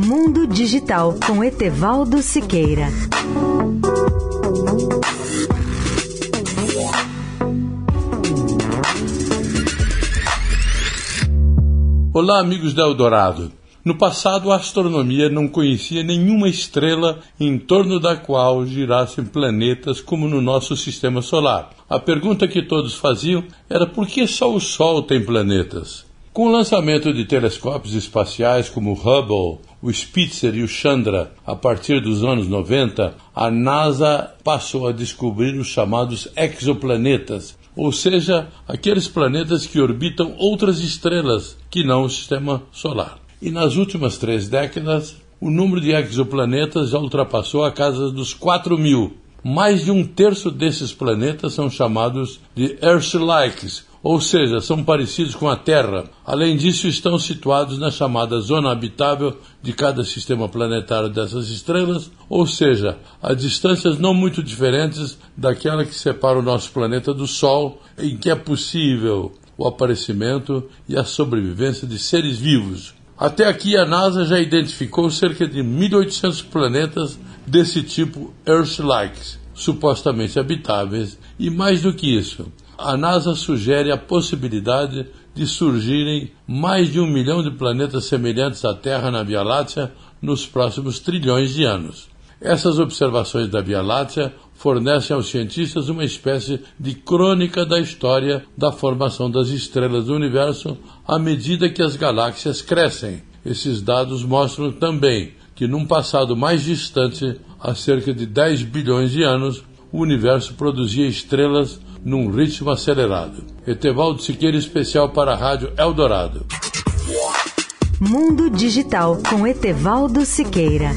Mundo Digital com Etevaldo Siqueira. Olá, amigos da Eldorado. No passado, a astronomia não conhecia nenhuma estrela em torno da qual girassem planetas como no nosso sistema solar. A pergunta que todos faziam era por que só o Sol tem planetas? Com o lançamento de telescópios espaciais como o Hubble, o Spitzer e o Chandra, a partir dos anos 90, a NASA passou a descobrir os chamados exoplanetas, ou seja, aqueles planetas que orbitam outras estrelas que não o sistema solar. E nas últimas três décadas, o número de exoplanetas já ultrapassou a casa dos 4 mil. Mais de um terço desses planetas são chamados de Earth-likes, ou seja, são parecidos com a Terra. Além disso, estão situados na chamada zona habitável de cada sistema planetário dessas estrelas, ou seja, a distâncias não muito diferentes daquela que separa o nosso planeta do Sol, em que é possível o aparecimento e a sobrevivência de seres vivos. Até aqui, a NASA já identificou cerca de 1.800 planetas desse tipo Earth-like, supostamente habitáveis, e mais do que isso, a NASA sugere a possibilidade de surgirem mais de um milhão de planetas semelhantes à Terra na Via Láctea nos próximos trilhões de anos. Essas observações da Via Láctea fornecem aos cientistas uma espécie de crônica da história da formação das estrelas do universo à medida que as galáxias crescem. Esses dados mostram também que, num passado mais distante, há cerca de 10 bilhões de anos, o universo produzia estrelas num ritmo acelerado. Etevaldo Siqueira, especial para a Rádio Eldorado. Mundo Digital com Etevaldo Siqueira.